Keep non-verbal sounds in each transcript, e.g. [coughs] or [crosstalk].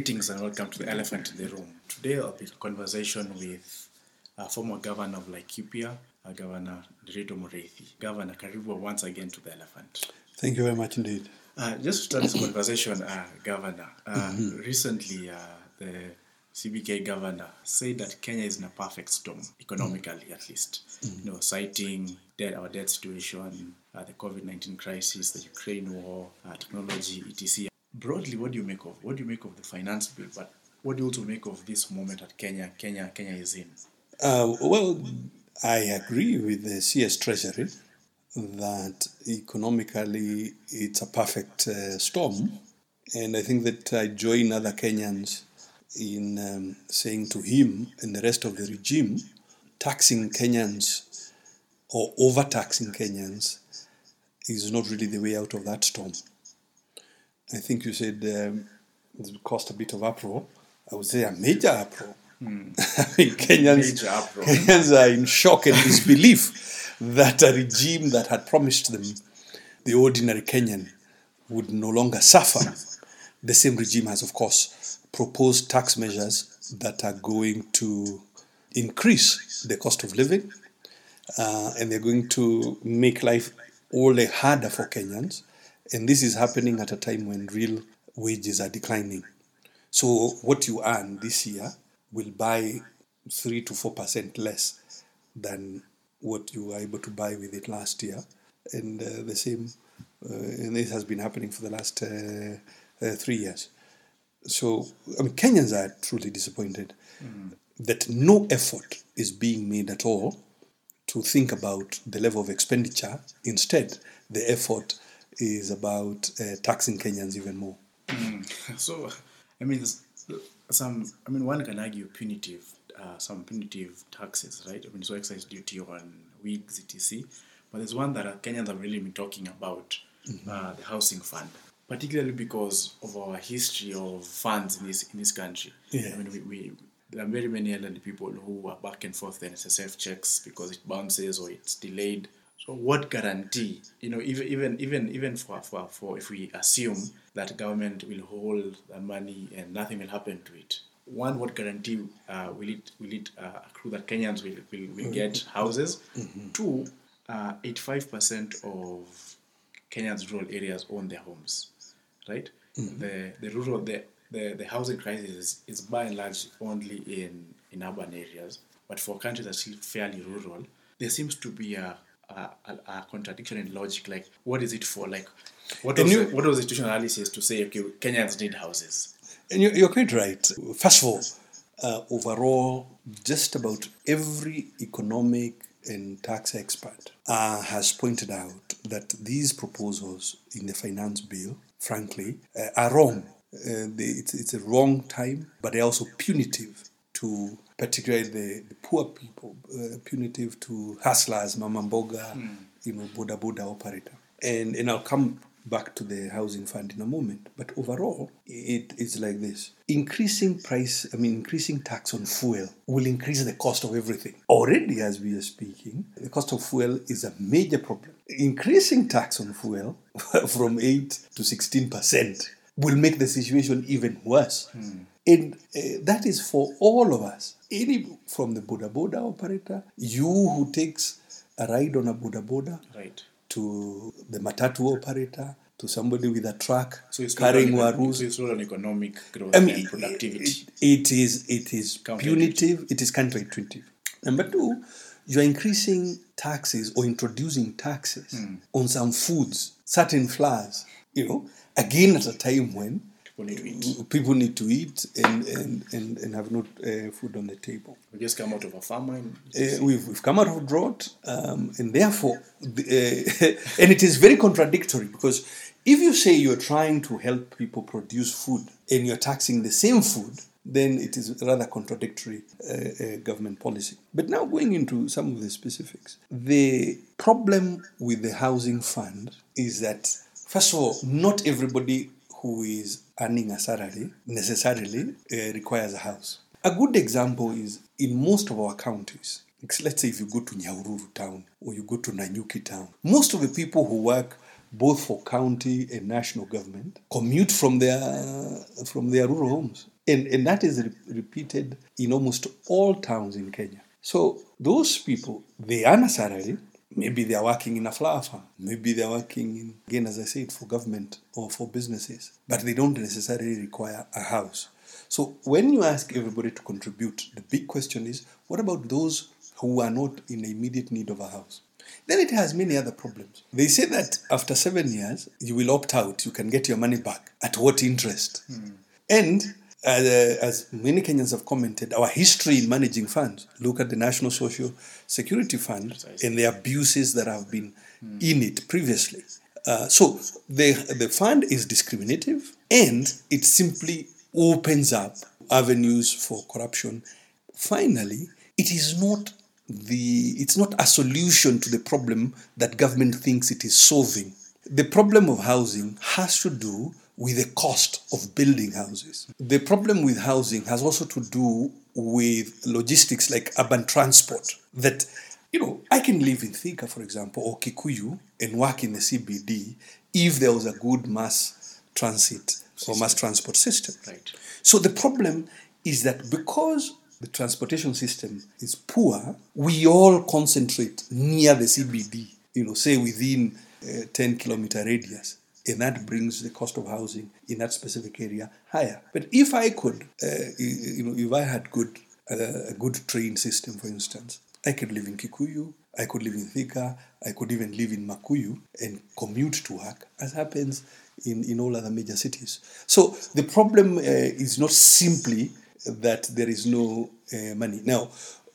Greetings and welcome to the Elephant in the Room. Today I'll be in conversation with a former governor of Laikipia, uh, Governor Ndiritu Muriithi. Governor, karibu once again to the Elephant. Thank you very much indeed. Uh, just to start this [coughs] conversation, uh, Governor, uh, recently uh, the CBK governor said that Kenya is in a perfect storm, economically at least. You know, citing debt, our debt situation, uh, the COVID nineteen crisis, the Ukraine war, uh, technology, etc. Broadly, what do you make of what do you make of the finance bill? But what do you also make of this moment that Kenya, Kenya, Kenya is in? Uh, well, I agree with the CS Treasury that economically it's a perfect uh, storm. And I think that I join other Kenyans in um, saying to him and the rest of the regime, taxing Kenyans or overtaxing Kenyans is not really the way out of that storm. I think you said um, it caused a bit of uproar. I would say a major uproar. [laughs] I mean, Kenyans, uproar. Kenyans are in shock and disbelief that a regime that had promised them the ordinary Kenyan would no longer suffer. The same regime has, of course, proposed tax measures that are going to increase the cost of living uh, and they're going to make life all the harder for Kenyans. And this is happening at a time when real wages are declining. So what you earn this year will buy three to four percent less than what you were able to buy with it last year, and uh, the same. Uh, and this has been happening for the last uh, uh, three years. So I mean, Kenyans are truly disappointed that no effort is being made at all to think about the level of expenditure. Instead, the effort is about uh, taxing Kenyans even more. [laughs] So, I mean, some. I mean, one can argue punitive, uh, some punitive taxes, right? I mean, so excise duty on wigs, etc. But there's one that Kenyans have really been talking about, uh, the housing fund, particularly because of our history of funds in this in this country. Yeah. I mean, we, we there are very many elderly people who are back and forth the NSSF checks because it bounces or it's delayed. What guarantee, you know, even even even even for, for for if we assume that government will hold the money and nothing will happen to it, one, what guarantee uh, will it will it uh, accrue that Kenyans will will, will get houses? Two, uh, eighty-five percent of Kenyans rural areas own their homes, right? The the rural the, the, the housing crisis is, is by and large only in, in urban areas, but for countries that are still fairly rural, there seems to be a a, a, a contradiction in logic. Like, what is it for? Like, what was you- the, what was the institutional analysis to say? Okay, Kenyans need houses. And you- you're quite right. First of all, uh, overall, just about every economic and tax expert uh, has pointed out that these proposals in the finance bill, frankly, uh, are wrong. Uh, they, it's, it's a wrong time, but they're also punitive to particularly the, the poor people, uh, punitive to hustlers, mama mboga, you know, boda boda operator. And, and I'll come back to the housing fund in a moment. But overall, it is like this increasing price, I mean, increasing tax on fuel will increase the cost of everything. Already, as we are speaking, the cost of fuel is a major problem. Increasing tax on fuel [laughs] from 8 to 16% will make the situation even worse. And uh, that is for all of us. Any from the boda boda operator, you who takes a ride on a boda boda, Right. to the matatu operator, to somebody with a truck So it's carrying not warus. So it's not on economic growth I mean, and productivity. it- it is it is punitive. It is counterintuitive. Number two, you are increasing taxes or introducing taxes Hmm. on some foods, certain flours. You know, again at a time when People need to eat. people need to eat and and, and, and have no uh, food on the table. We just come out of a famine. Uh, we've, we've come out of drought, um, and therefore, the, uh, [laughs] and it is very contradictory because if you say you're trying to help people produce food and you're taxing the same food, then it is rather contradictory uh, uh, government policy. But now going into some of the specifics, the problem with the housing fund is that, first of all, not everybody who is earning a salary necessarily uh, requires a house. A good example is in most of our counties. Let's say if you go to Nyahururu town or you go to Nanyuki town, most of the people who work both for county and national government commute from their from their rural homes. And, and that is re- repeated in almost all towns in Kenya. So those people, they earn a salary. Maybe they are working in a flower farm. Maybe they are working in, again, as I said, for government or for businesses. But they don't necessarily require a house. So when you ask everybody to contribute, the big question is, what about those who are not in immediate need of a house? Then it has many other problems. They say that after seven years, you will opt out. You can get your money back. At what interest? And uh, as many Kenyans have commented, our history in managing funds, look at the National Social Security Fund and the abuses that have been in it previously. Uh, so the, the fund is discriminative and it simply opens up avenues for corruption. Finally, it is not the it's not a solution to the problem that government thinks it is solving. The problem of housing has to do with the cost of building houses. The problem with housing has also to do with logistics like urban transport. That, you know, I can live in Thika, for example, or Kikuyu and work in the CBD if there was a good mass transit or mass transport system. Right. So the problem is that because the transportation system is poor, we all concentrate near the CBD, you know, say within a 10 kilometer radius. And that brings the cost of housing in that specific area higher. But if I could, uh, you know, if I had good uh, a good train system, for instance, I could live in Kikuyu, I could live in Thika, I could even live in Makuyu and commute to work, as happens in, in all other major cities. So the problem uh, is not simply that there is no uh, money. Now,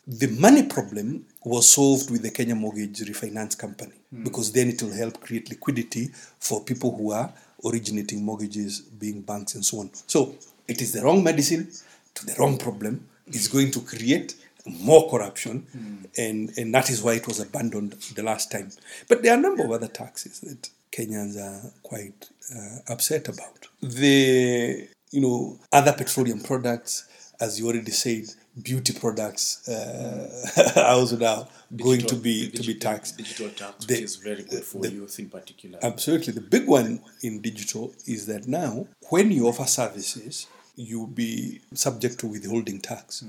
the money problem was solved with the Kenya Mortgage Refinance Company because then it will help create liquidity for people who are originating mortgages, being banks and so on. So it is the wrong medicine to the wrong problem. It's going to create more corruption, and, and that is why it was abandoned the last time. But there are a number of other taxes that Kenyans are quite uh, upset about. The you know other petroleum products, as you already said, beauty products uh, are [laughs] also now going to be the to be taxed. Digital tax, The- which is very good for the- youth in particular. Absolutely. The big one in digital is that now, when you offer services, you'll be subject to withholding tax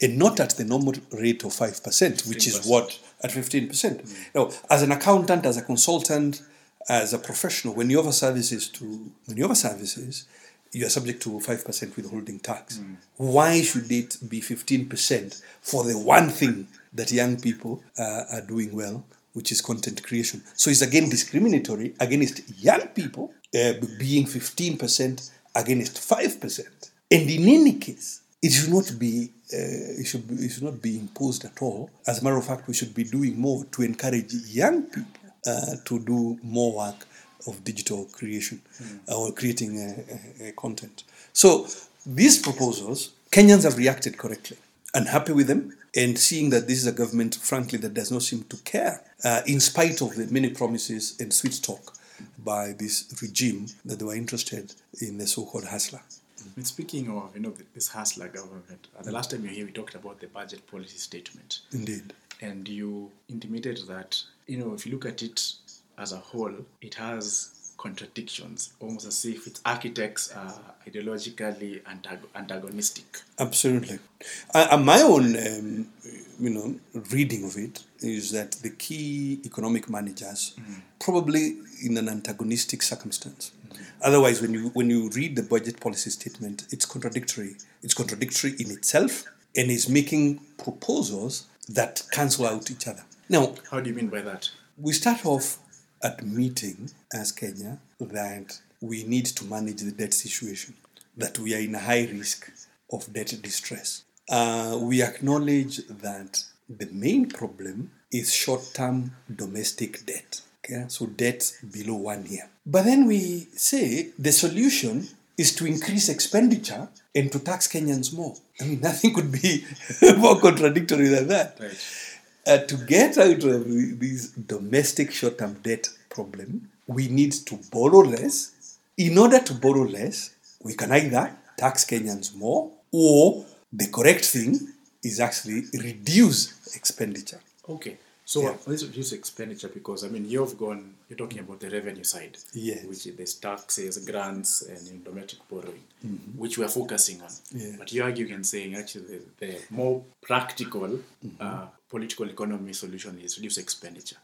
and not at the normal rate of 5%, which is 15%. what? At 15%. Now, as an accountant, as a consultant, as a professional, when you offer services to, when you offer services, you are subject to 5% withholding tax. Why should it be 15% for the one thing that young people uh, are doing well, which is content creation? So it's again discriminatory against young people, uh, being 15% against 5%. And in any case, it should not be uh, it should be, it should not be imposed at all. As a matter of fact, we should be doing more to encourage young people uh, to do more work of digital creation uh, or creating uh, uh, uh, content. So these proposals, Kenyans have reacted correctly and happy with them, and seeing that this is a government, frankly, that does not seem to care, uh, in spite of the many promises and sweet talk by this regime that they were interested in the so-called hustler. Mean, speaking of you know this hustler government, uh, the last time you were here, we talked about the budget policy statement, Indeed. and you intimated that you know if you look at it as a whole, it has contradictions, almost as if its architects are ideologically antag- antagonistic. Absolutely. Uh, my own, um, you know, reading of it is that the key economic managers probably in an antagonistic circumstance. Otherwise, when you when you read the budget policy statement, it's contradictory. It's contradictory in itself, and is making proposals that cancel out each other. Now, How do you mean by that? we start off admitting as Kenya that we need to manage the debt situation, that we are in a high risk of debt distress. Uh, we acknowledge that the main problem is short term domestic debt. Okay? So, debt below one year. But then we say the solution is to increase expenditure and to tax Kenyans more. I mean, [laughs] nothing could be [laughs] more contradictory than that Right. Uh, to get out of this domestic short-term debt problem, we need to borrow less. In order to borrow less, we can either tax Kenyans more, or the correct thing is actually reduce expenditure. Okay. So Yeah. let's reduce expenditure because I mean you've gone. You're talking about the revenue side, Yes. which is there's taxes, grants, and domestic borrowing, which we're focusing on. Mm-hmm. Yeah. But you're arguing and saying actually the, the more practical Mm-hmm. uh, political economy solution is reduce expenditure.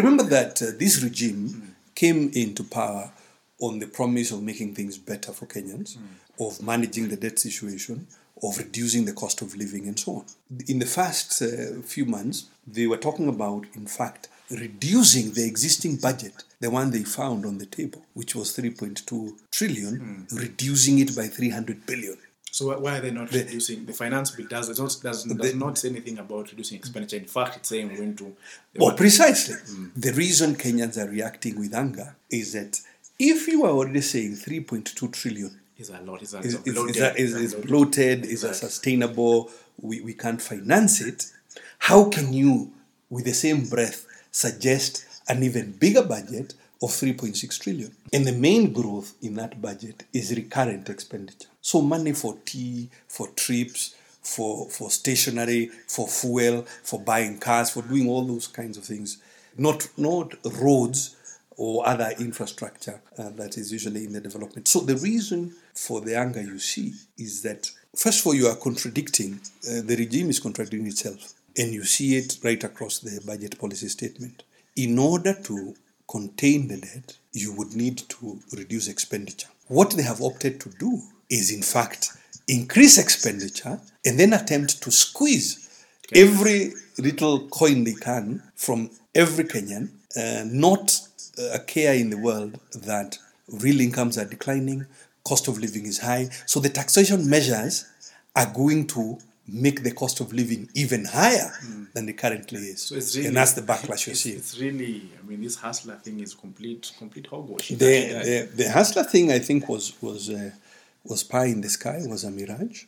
Remember that uh, this regime came into power on the promise of making things better for Kenyans, of managing the debt situation, of reducing the cost of living, and so on. In the first uh, few months, they were talking about, in fact, reducing the existing budget, the one they found on the table, which was 3.2 trillion, reducing it by 300 billion. So why- are they not reducing the finance bill? Does does not does, does not say anything about reducing expenditure. In fact, it's saying we're going to. Well, precisely. The reason Kenyans are reacting with anger is that if you are already saying 3.2 trillion is a lot. Is a, is, bloated- is, a- is, bloated- bloated, is Exactly. sustainable, we, we can't finance it, how can you, with the same breath, suggest an even bigger budget of 3.6 trillion? And the main growth in that budget is recurrent expenditure. So money for tea, for trips, for, for stationery, for fuel, for buying cars, for doing all those kinds of things. Not, not roads, or other infrastructure uh, that is usually in the development. So the reason for the anger you see is that first of all you are contradicting uh, the regime is contradicting itself, and you see it right across the budget policy statement. In order to contain the debt, you would need to reduce expenditure. What they have opted to do is, in fact, increase expenditure and then attempt to squeeze every little coin they can from every Kenyan, uh, not a care in the world that real incomes are declining, cost of living is high. So the taxation measures are going to make the cost of living even higher than it currently is. So it's really, and that's the backlash you see. it's, really, I mean, this hustler thing is complete, complete hogwash. The, the, the hustler thing, I think, was was uh, was pie in the sky, was a mirage.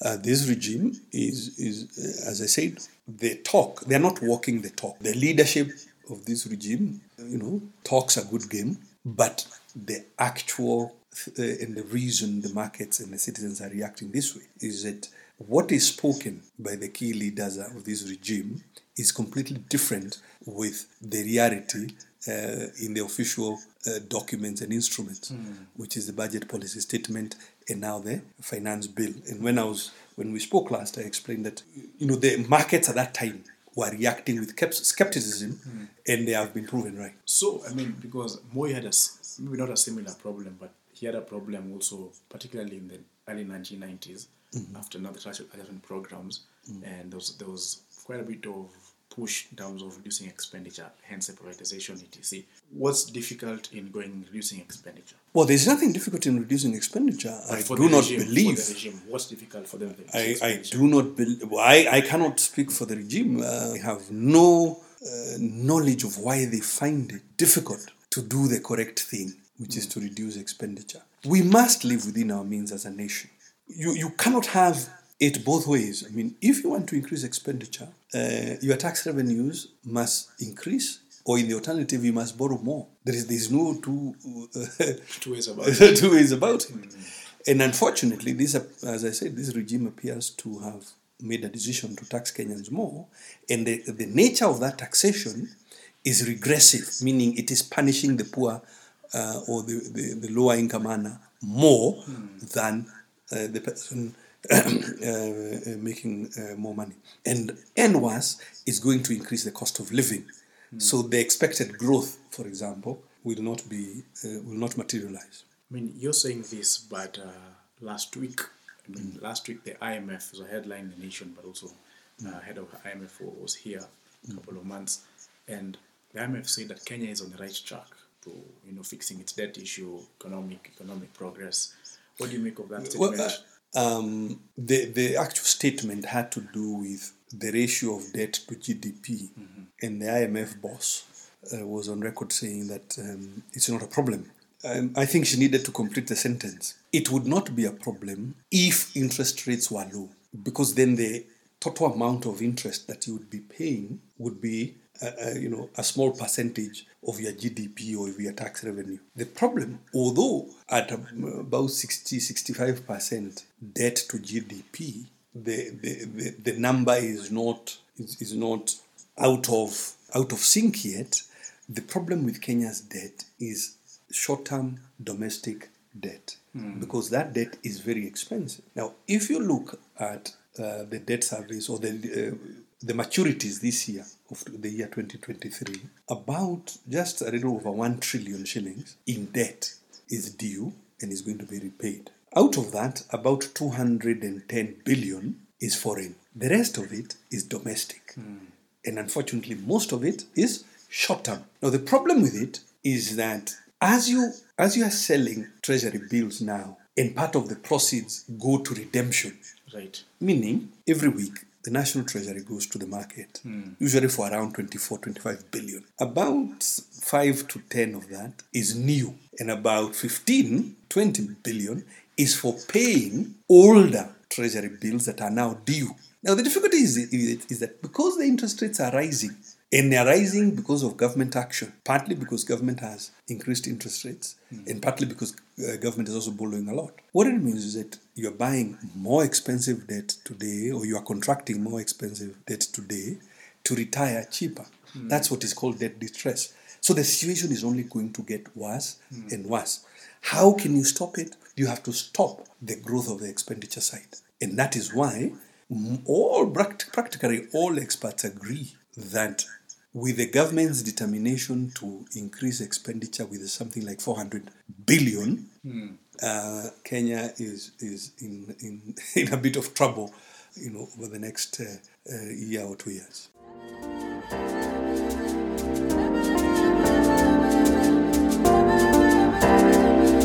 Uh, this regime is is uh, as I said, they talk. They are not walking the talk. The leadership of this regime, you know, talks a good game, but the actual uh, and the reason the markets and the citizens are reacting this way is that what is spoken by the key leaders of this regime is completely different with the reality uh, in the official uh, documents and instruments, which is the budget policy statement and now the finance bill. And when I was when we spoke last, I explained that you know the markets at that time were reacting with skept- skepticism, hmm. and they have been proven right. So, I mean, because Moi had a, maybe not a similar problem, but he had a problem also, particularly in the early 1990s, mm-hmm. after another trust adjustment programs, mm-hmm. and there was, there was quite a bit of push in terms of reducing expenditure, hence the privatization, etc. What's difficult in going reducing expenditure? Well, there's nothing difficult in reducing expenditure. I do not regime, believe. Regime, what's difficult for them? I, I do not believe. I, I cannot speak for the regime. Uh, I have no uh, knowledge of why they find it difficult to do the correct thing, which is to reduce expenditure. We must live within our means as a nation. You, you cannot have it both ways. I mean, if you want to increase expenditure, uh, your tax revenues must increase, or in the alternative, you must borrow more. There is, there is no two, [laughs] Two ways about [laughs] it. two ways about it. And unfortunately, this, as I said, this regime appears to have made a decision to tax Kenyans more, and the, the nature of that taxation is regressive, meaning it is punishing the poor uh, or the, the, the lower income earner more than uh, the person uh, uh, making uh, more money. And, and worse, is going to increase the cost of living. So the expected growth, for example, will not be uh, will not materialize. I mean, you're saying this, but uh, last week, I mean, last week the IMF was a headline in the nation, but also uh, head of IMF was here a couple of months, and the IMF said that Kenya is on the right track to, you know, fixing its debt issue, economic economic progress. What do you make of that statement? Well, uh, um, the the actual statement had to do with the ratio of debt to GDP, and the IMF boss uh, was on record saying that um, it's not a problem. Um, I think she needed to complete the sentence. It would not be a problem if interest rates were low, because then the total amount of interest that you would be paying would be uh, you know, a small percentage of your GDP or of your tax revenue. The problem, although at about 60, 65% debt to GDP, the, the, the, the number is not, is, is not out of out of sync yet. The problem with Kenya's debt is short term domestic debt because that debt is very expensive. Now, if you look at uh, the debt service or the, uh, the maturities this year of the year 2023, about just a little over 1 trillion shillings in debt is due and is going to be repaid. Out of that, about 210 billion is foreign. The rest of it is domestic. Hmm. And unfortunately, most of it is short term. Now, the problem with it is that as you as you are selling treasury bills now, and part of the proceeds go to redemption, Right. meaning every week the national treasury goes to the market hmm. usually for around 24 25 billion. About 5 to 10 of that is new and about 15 20 billion is for paying older treasury bills that are now due. Now the difficulty is, is, is that because the interest rates are rising and they are rising because of government action partly because government has increased interest rates and partly because uh, government is also borrowing a lot. What it means is that you're buying more expensive debt today or you are contracting more expensive debt today to retire cheaper. That's what is called debt distress. So the situation is only going to get worse and worse. How can you stop it? You have to stop the growth of the expenditure side. And that is why mm, all practically all experts agree that with the government's determination to increase expenditure with something like 400 billion, uh, Kenya is is in, in [laughs] in a bit of trouble, you know, over the next uh, uh, year or two years.